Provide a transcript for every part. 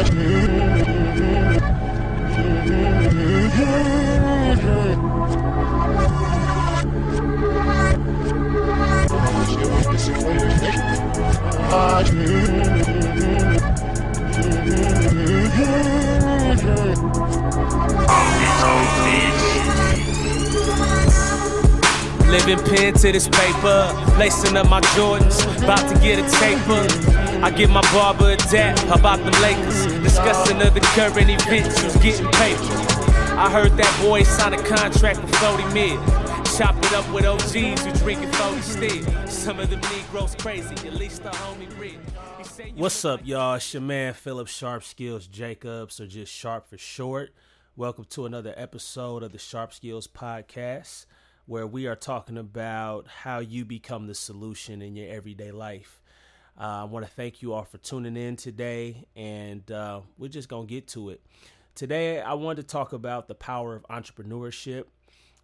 Living pen to this paper, lacing up my Jordans, about to get a taper. I give my barber a dap about the Lakers, discussing other current events, who's getting paper. I heard that boy signed a contract with 40 mil. Chop it up with OGs who drinking 40 still. Some of them Negroes crazy, at least the homie Rick. What's up, y'all? It's your man Philip Sharp Skills Jacobs, or just Sharp for short. Welcome to another episode of the Sharp Skills Podcast where we are talking about how you become the solution in your everyday life. Uh, I want to thank you all for tuning in today, and uh, we're just going to get to it. Today, I wanted to talk about the power of entrepreneurship.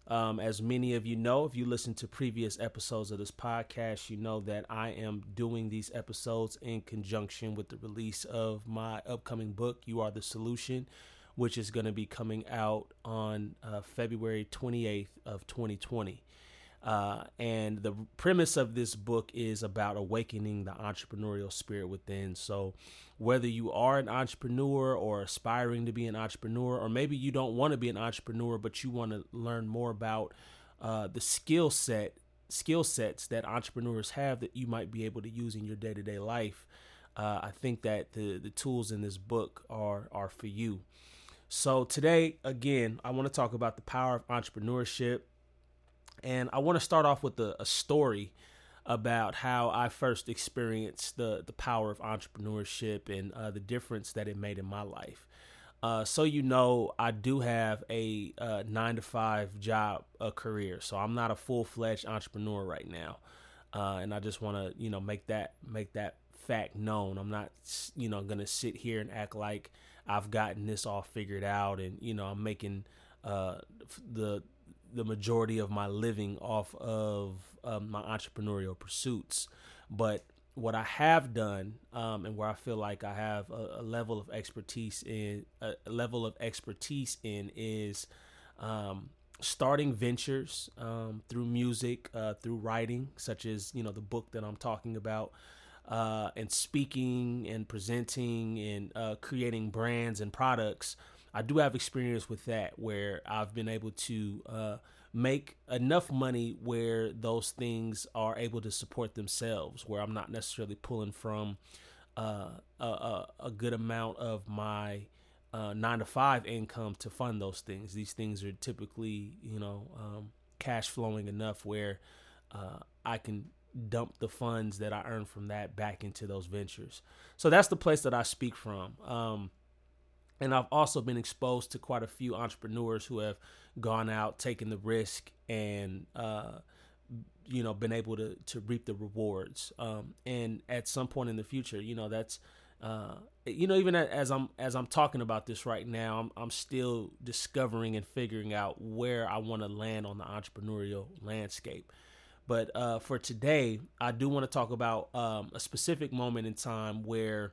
Um, as many of you know, if you listen to previous episodes of this podcast, you know that I am doing these episodes in conjunction with the release of my upcoming book, You Are the Solution which is going to be coming out on uh, February 28th of 2020. Uh, and the premise of this book is about awakening the entrepreneurial spirit within. So, whether you are an entrepreneur or aspiring to be an entrepreneur, or maybe you don't want to be an entrepreneur, but you want to learn more about uh, the skill set skill sets that entrepreneurs have that you might be able to use in your day to day life. Uh, I think that the the tools in this book are are for you. So, today, again, I want to talk about the power of entrepreneurship. And I want to start off with a, a story about how I first experienced the, the power of entrepreneurship and uh, the difference that it made in my life. Uh, so you know, I do have a uh, nine to five job a career, so I'm not a full fledged entrepreneur right now, uh, and I just want to you know make that make that fact known. I'm not you know gonna sit here and act like I've gotten this all figured out, and you know I'm making uh, the the majority of my living off of um, my entrepreneurial pursuits. But what I have done, um, and where I feel like I have a, a level of expertise in a level of expertise in is um, starting ventures um, through music, uh, through writing, such as you know the book that I'm talking about uh, and speaking and presenting and uh, creating brands and products, I do have experience with that where I've been able to uh, make enough money where those things are able to support themselves, where I'm not necessarily pulling from uh, a, a, good amount of my uh, nine to five income to fund those things. These things are typically, you know, um, cash flowing enough where uh, I can dump the funds that I earn from that back into those ventures. So that's the place that I speak from. Um, and I've also been exposed to quite a few entrepreneurs who have gone out, taken the risk, and uh, you know been able to to reap the rewards. Um, and at some point in the future, you know that's uh, you know even as I'm as I'm talking about this right now, I'm I'm still discovering and figuring out where I want to land on the entrepreneurial landscape. But uh, for today, I do want to talk about um, a specific moment in time where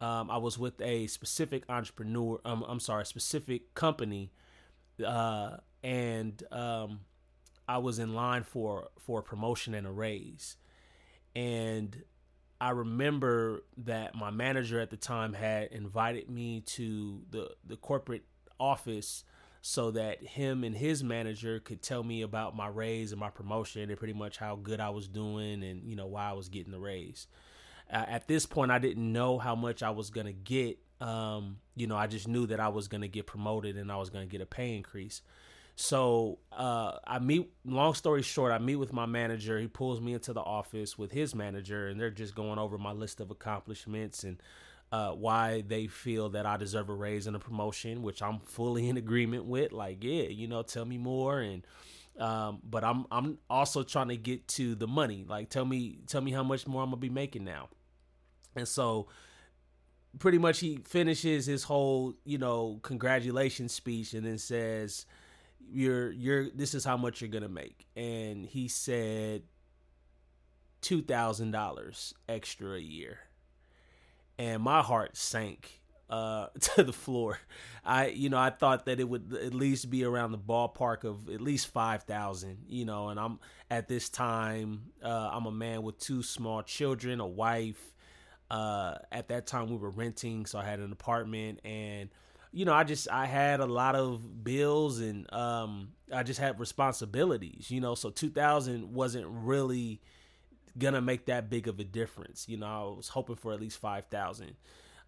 um, I was with a specific entrepreneur. Um, I'm sorry, a specific company, uh, and um, I was in line for for a promotion and a raise. And I remember that my manager at the time had invited me to the the corporate office so that him and his manager could tell me about my raise and my promotion and pretty much how good I was doing and you know why I was getting the raise. Uh, at this point, I didn't know how much I was gonna get. Um, you know, I just knew that I was gonna get promoted and I was gonna get a pay increase. So uh, I meet. Long story short, I meet with my manager. He pulls me into the office with his manager, and they're just going over my list of accomplishments and uh, why they feel that I deserve a raise and a promotion, which I'm fully in agreement with. Like, yeah, you know, tell me more and um, but I'm I'm also trying to get to the money. Like tell me tell me how much more I'm gonna be making now. And so pretty much he finishes his whole, you know, congratulations speech and then says, You're you're this is how much you're gonna make. And he said two thousand dollars extra a year and my heart sank uh, to the floor. I, you know, I thought that it would at least be around the ballpark of at least five thousand. You know, and I'm at this time, uh, I'm a man with two small children, a wife. Uh, at that time, we were renting, so I had an apartment, and you know, I just I had a lot of bills, and um, I just had responsibilities. You know, so 2000 wasn't really gonna make that big of a difference. You know, I was hoping for at least five thousand.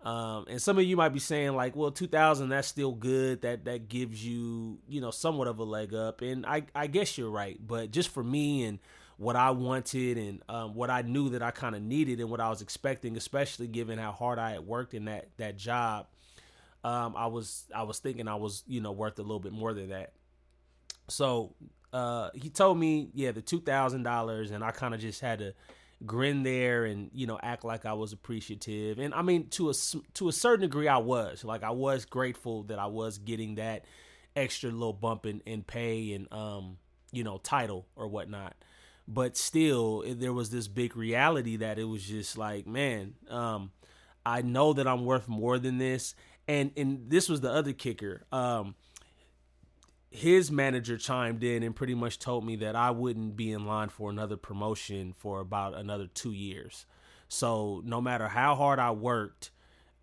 Um, and some of you might be saying like, well, 2000, that's still good. That, that gives you, you know, somewhat of a leg up. And I, I guess you're right. But just for me and what I wanted and um, what I knew that I kind of needed and what I was expecting, especially given how hard I had worked in that, that job, um, I was, I was thinking I was, you know, worth a little bit more than that. So, uh, he told me, yeah, the $2,000 and I kind of just had to, grin there and you know act like I was appreciative. And I mean to a to a certain degree I was. Like I was grateful that I was getting that extra little bump in, in pay and um you know title or whatnot. But still there was this big reality that it was just like, man, um I know that I'm worth more than this. And and this was the other kicker. Um his manager chimed in and pretty much told me that I wouldn't be in line for another promotion for about another two years. So no matter how hard I worked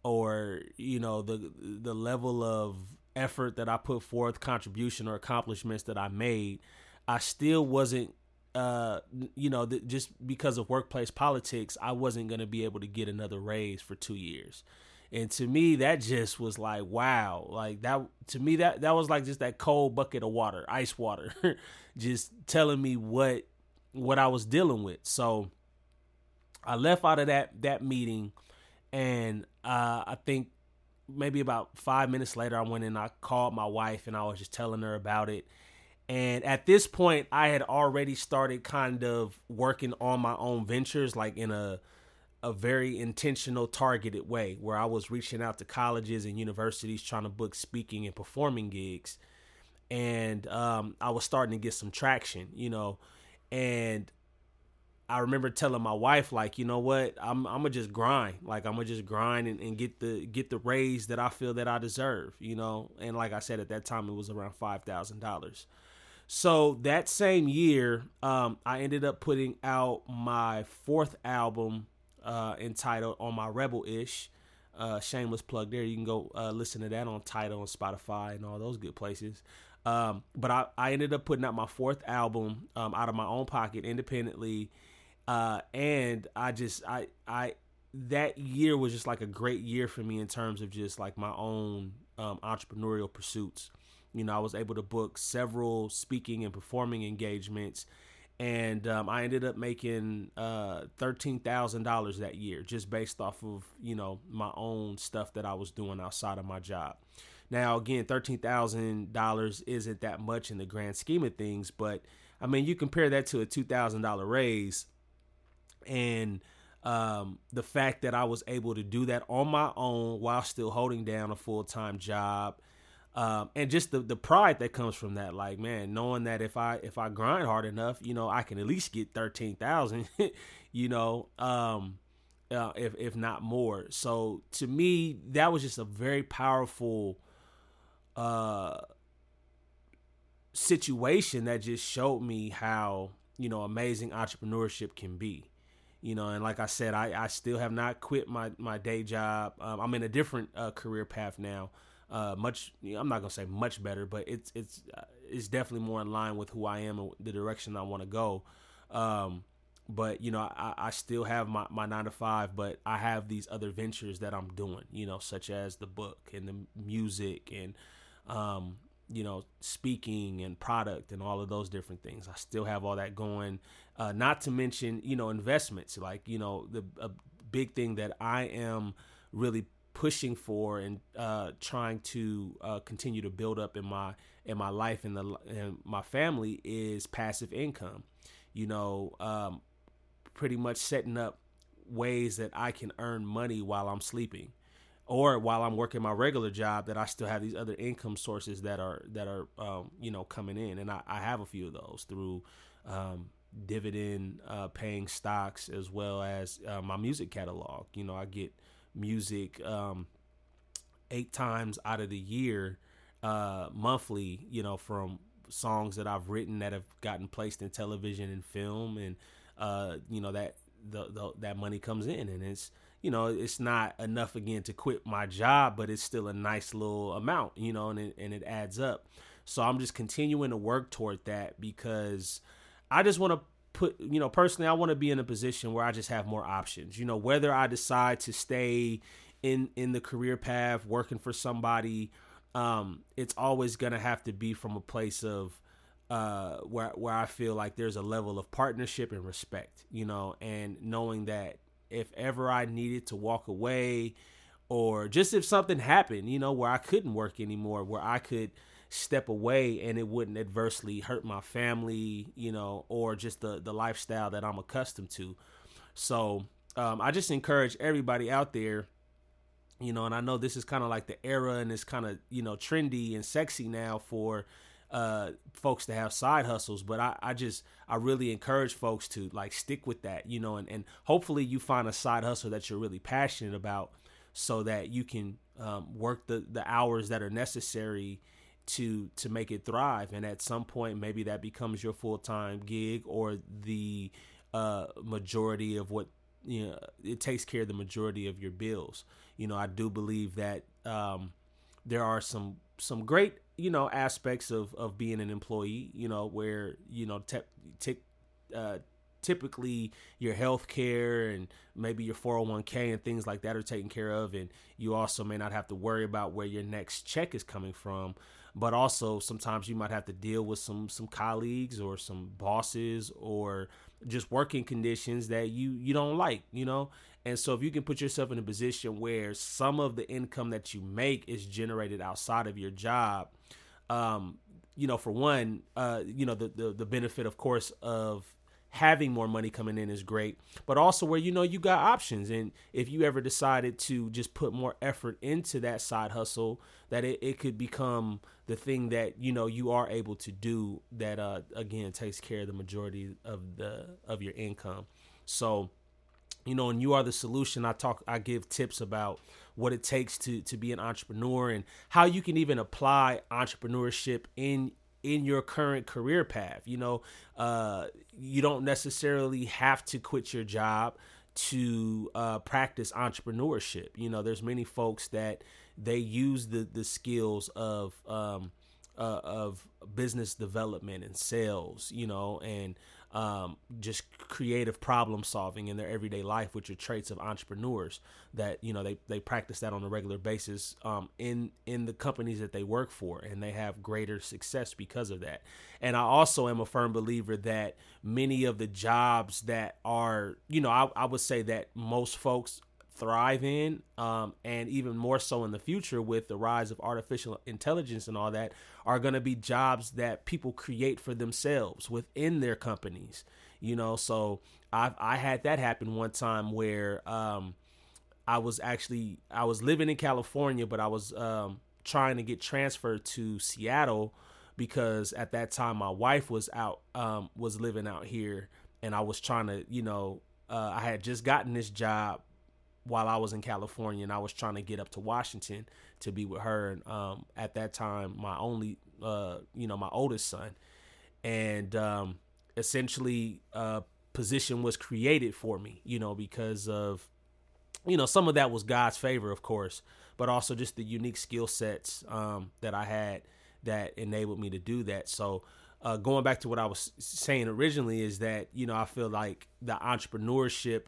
or, you know, the the level of effort that I put forth, contribution or accomplishments that I made, I still wasn't uh you know th- just because of workplace politics i wasn't going to be able to get another raise for 2 years and to me that just was like wow. Like that to me that that was like just that cold bucket of water ice water just telling me what what i was dealing with. So i left out of that that meeting and uh, i think maybe about five minutes later i went and i called my wife and i was just telling her about it. And at this point i had already started kind of working on my own ventures like in a a very intentional, targeted way where I was reaching out to colleges and universities trying to book speaking and performing gigs. And um, I was starting to get some traction, you know. And I remember telling my wife, like, you know what, I'm I'm gonna just grind. Like I'm gonna just grind and, and get the get the raise that I feel that I deserve, you know. And like I said at that time it was around five thousand dollars. So that same year, um, I ended up putting out my fourth album uh, entitled "On My Rebel Ish." Uh, shameless plug there. You can go uh, listen to that on Tidal and Spotify and all those good places. Um, but I, I ended up putting out my fourth album um, out of my own pocket independently, uh, and I just I I that year was just like a great year for me in terms of just like my own um, entrepreneurial pursuits. You know, I was able to book several speaking and performing engagements and um, I ended up making uh, thirteen thousand dollars that year just based off of you know my own stuff that I was doing outside of my job. Now again, thirteen thousand dollars isn't that much in the grand scheme of things, but I mean you compare that to a two thousand dollar raise, and um, the fact that I was able to do that on my own while still holding down a full time job um, and just the the pride that comes from that, like man, knowing that if I if I grind hard enough, you know, I can at least get thirteen thousand, you know, um, uh, if if not more. So to me, that was just a very powerful uh situation that just showed me how you know amazing entrepreneurship can be. You know and like i said i, I still have not quit my, my day job. Um, i'm in a different uh, career path now uh, much. I'm not gonna say much better, but it's it's uh, it's definitely more in line with who I am and the direction I want to go. Um, but you know, I, I still have my, my nine to five, but I have these other ventures that I'm doing. You know, such as the book and the music and um, you know, speaking and product and all of those different things. I still have all that going. Uh, not to mention, you know, investments. Like, you know, the big thing that I am really pushing for and uh, trying to uh, continue to build up in my in my life and the and my family is passive income. You know, um, pretty much setting up ways that I can earn money while I'm sleeping, or while I'm working my regular job. That I still have these other income sources that are that are um, you know coming in, and I, I, have a few of those through. Um, dividend uh, paying stocks as well as uh, my music catalog you know i get music um, eight times out of the year, uh, monthly. You know, from songs that I've written that have gotten placed in television and film, and uh, you know that the, the that money comes in, and it's you know it's not enough again to quit my job, but it's still a nice little amount, you know, and it, and it adds up. So I'm just continuing to work toward that because I just want to put you know personally I want to be in a position where I just have more options. You know, whether I decide to stay in in the career path working for somebody um it's always to have to be from a place of uh where where I feel like there's a level of partnership and respect, you know, and knowing that if ever I needed to walk away or just if something happened, you know, where I couldn't work anymore, where I could step away and it wouldn't adversely hurt my family, you know, or just the the lifestyle that I'm accustomed to. So um, I just encourage everybody out there, you know, and I know this is kind of like the era and it's kind of you know trendy and sexy now for uh, folks to have side hustles, but I, I just I really encourage folks to like stick with that, you know, and, and hopefully you find a side hustle that you're really passionate about so that you can um, work the, the hours that are necessary to to make it thrive. And at some point maybe that becomes your full-time gig or the uh, majority of what you know it takes care of the majority of your bills. You know i do believe that um, there are some some great you know aspects of of being an employee you know where you know te- uh, typically your health care and maybe your 401k and things like that are taken care of. And you also may not have to worry about where your next check is coming from but also sometimes you might have to deal with some some colleagues or some bosses or just working conditions that you you don't like you know? And so if you can put yourself in a position where some of the income that you make is generated outside of your job um you know for one uh you know the the, the benefit of course of having more money coming in is great, but also where you know you got options. And if you ever decided to just put more effort into that side hustle, that it, it could become the thing that you know you are able to do that uh again takes care of the majority of the of your income. So you know and you are the solution i talk i give tips about what it takes to to be an entrepreneur and how you can even apply entrepreneurship in in your current career path. You know, uh, you don't necessarily have to quit your job to uh, practice entrepreneurship. You know, there's many folks that they use the the skills of um, uh, of business development and sales. You know, and um, just creative problem solving in their everyday life, which are traits of entrepreneurs that you know they, they practice that on a regular basis um, in in the companies that they work for, and they have greater success because of that. And I also am a firm believer that many of the jobs that are you know I, I would say that most folks thrive in, um, and even more so in the future with the rise of artificial intelligence and all that, are going to be jobs that people create for themselves within their companies. You know, so I I had that happen one time where um, I was actually I was living in California, but I was um, trying to get transferred to Seattle because at that time my wife was out um, was living out here, and I was trying to you know uh, I had just gotten this job while I was in California and I was trying to get up to Washington to be with her. And um, at that time, my only, uh, you know, my oldest son. And um, essentially, a position was created for me, you know, because of, you know, some of that was God's favor, of course, but also just the unique skill sets um, that I had that enabled me to do that. So, uh, going back to what I was saying originally, is that, you know, I feel like the entrepreneurship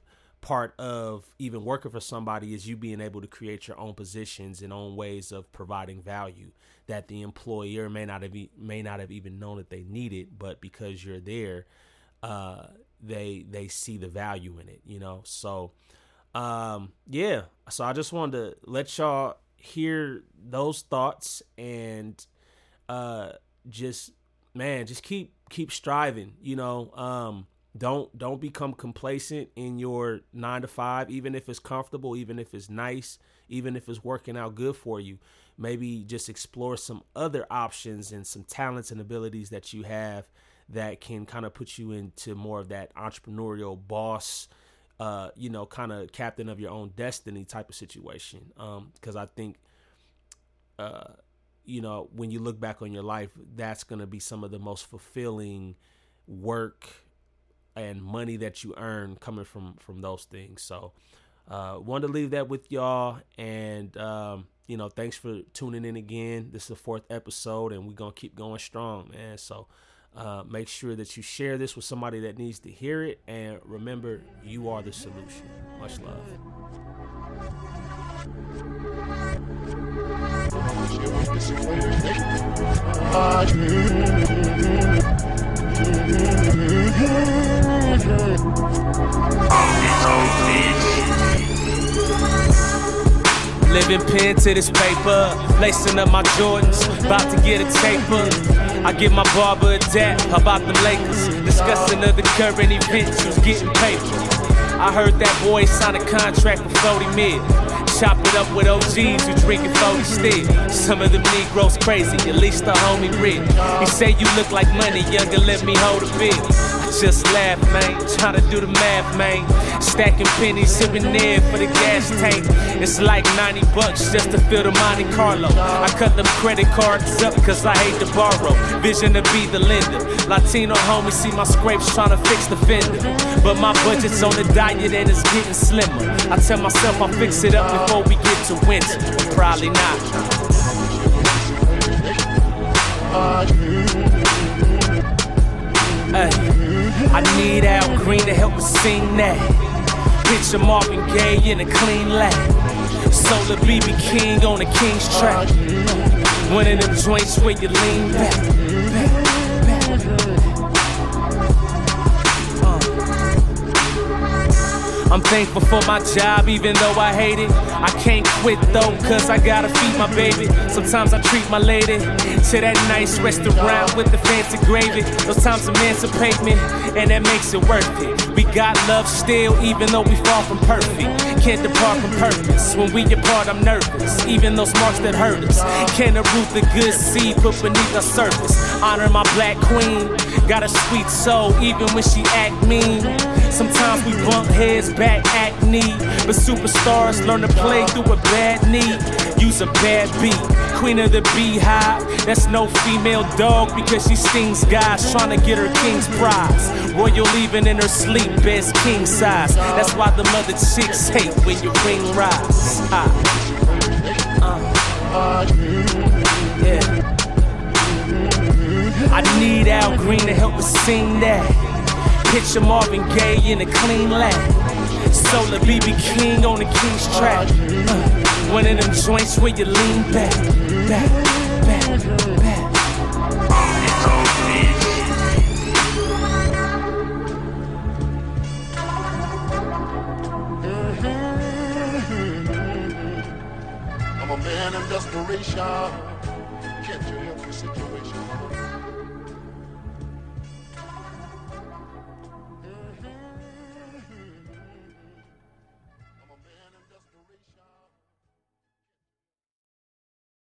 part of even working for somebody is you being able to create your own positions and own ways of providing value that the employer may not have may not have even known that they needed, but because you're there, uh, they they see the value in it, you know. So, um, yeah. So I just wanted to let y'all hear those thoughts and uh, just man, just keep keep striving, you know. Um, don't don't become complacent in your 9 to 5 even if it's comfortable, even if it's nice, even if it's working out good for you. Maybe just explore some other options and some talents and abilities that you have that can kind of put you into more of that entrepreneurial boss uh, you know, kind of captain of your own destiny type of situation. Um, because I think uh, you know, when you look back on your life, that's going to be some of the most fulfilling work and money that you earn coming from from those things. So, uh, wanted to leave that with y'all, and um, you know, thanks for tuning in again. This is the fourth episode, and we're gonna keep going strong, man. So. Uh, make sure that you share this with somebody that needs to hear it. And remember, you are the solution. Much love. Living pen to this paper, lacing up my Jordans, about to get a taper. I give my barber a dap about the Lakers, discussing other current events, who's getting paper. I heard that boy sign a contract with 40 mil. Chop it up with OGs who drinking 40 still. Some of them Negroes crazy, at least the homie rich. He say you look like money, younger, let me hold a bit. Just laugh, man, trying to do the math, man. Stacking pennies, sipping in for the gas tank. It's like 90 bucks just to fill the Monte Carlo. I cut them credit cards up cause I hate to borrow. Vision to be the lender. Latino homies see my scrapes trying to fix the fender. But my budget's on the diet and it's getting slimmer. I tell myself I'll fix it up before we get to winter. Probably not. Hey, I need Al Green to help me sing that. Picture Marvin Gaye in a clean lap. Solar BB King on the King's track. One of them joints where you lean back. back. I'm thankful for my job, even though I hate it. I can't quit though, cause I gotta feed my baby. Sometimes I treat my lady to that nice restaurant with the fancy gravy. Those times emancipate me, and that makes it worth it. We got love still, even though we far from perfect. Can't depart from purpose. When we apart, I'm nervous. Even those marks that hurt us. Can't uproot the good seed put beneath our surface. Honor my black queen. Got a sweet soul, even when she act mean. Sometimes we bump heads back acne, but superstars learn to play through a bad knee. Use a bad beat, queen of the beehive. That's no female dog because she stings guys trying to get her king's prize. Royal leaving in her sleep, best king size. That's why the mother chicks hate when your ring rise. Ah. Uh. I need Al Green to help us sing that. Picture Marvin Gaye in a clean lap. Solar BB King on the King's track. Uh, one of them joints where you lean back, back, back, back. I'm a man in desperation.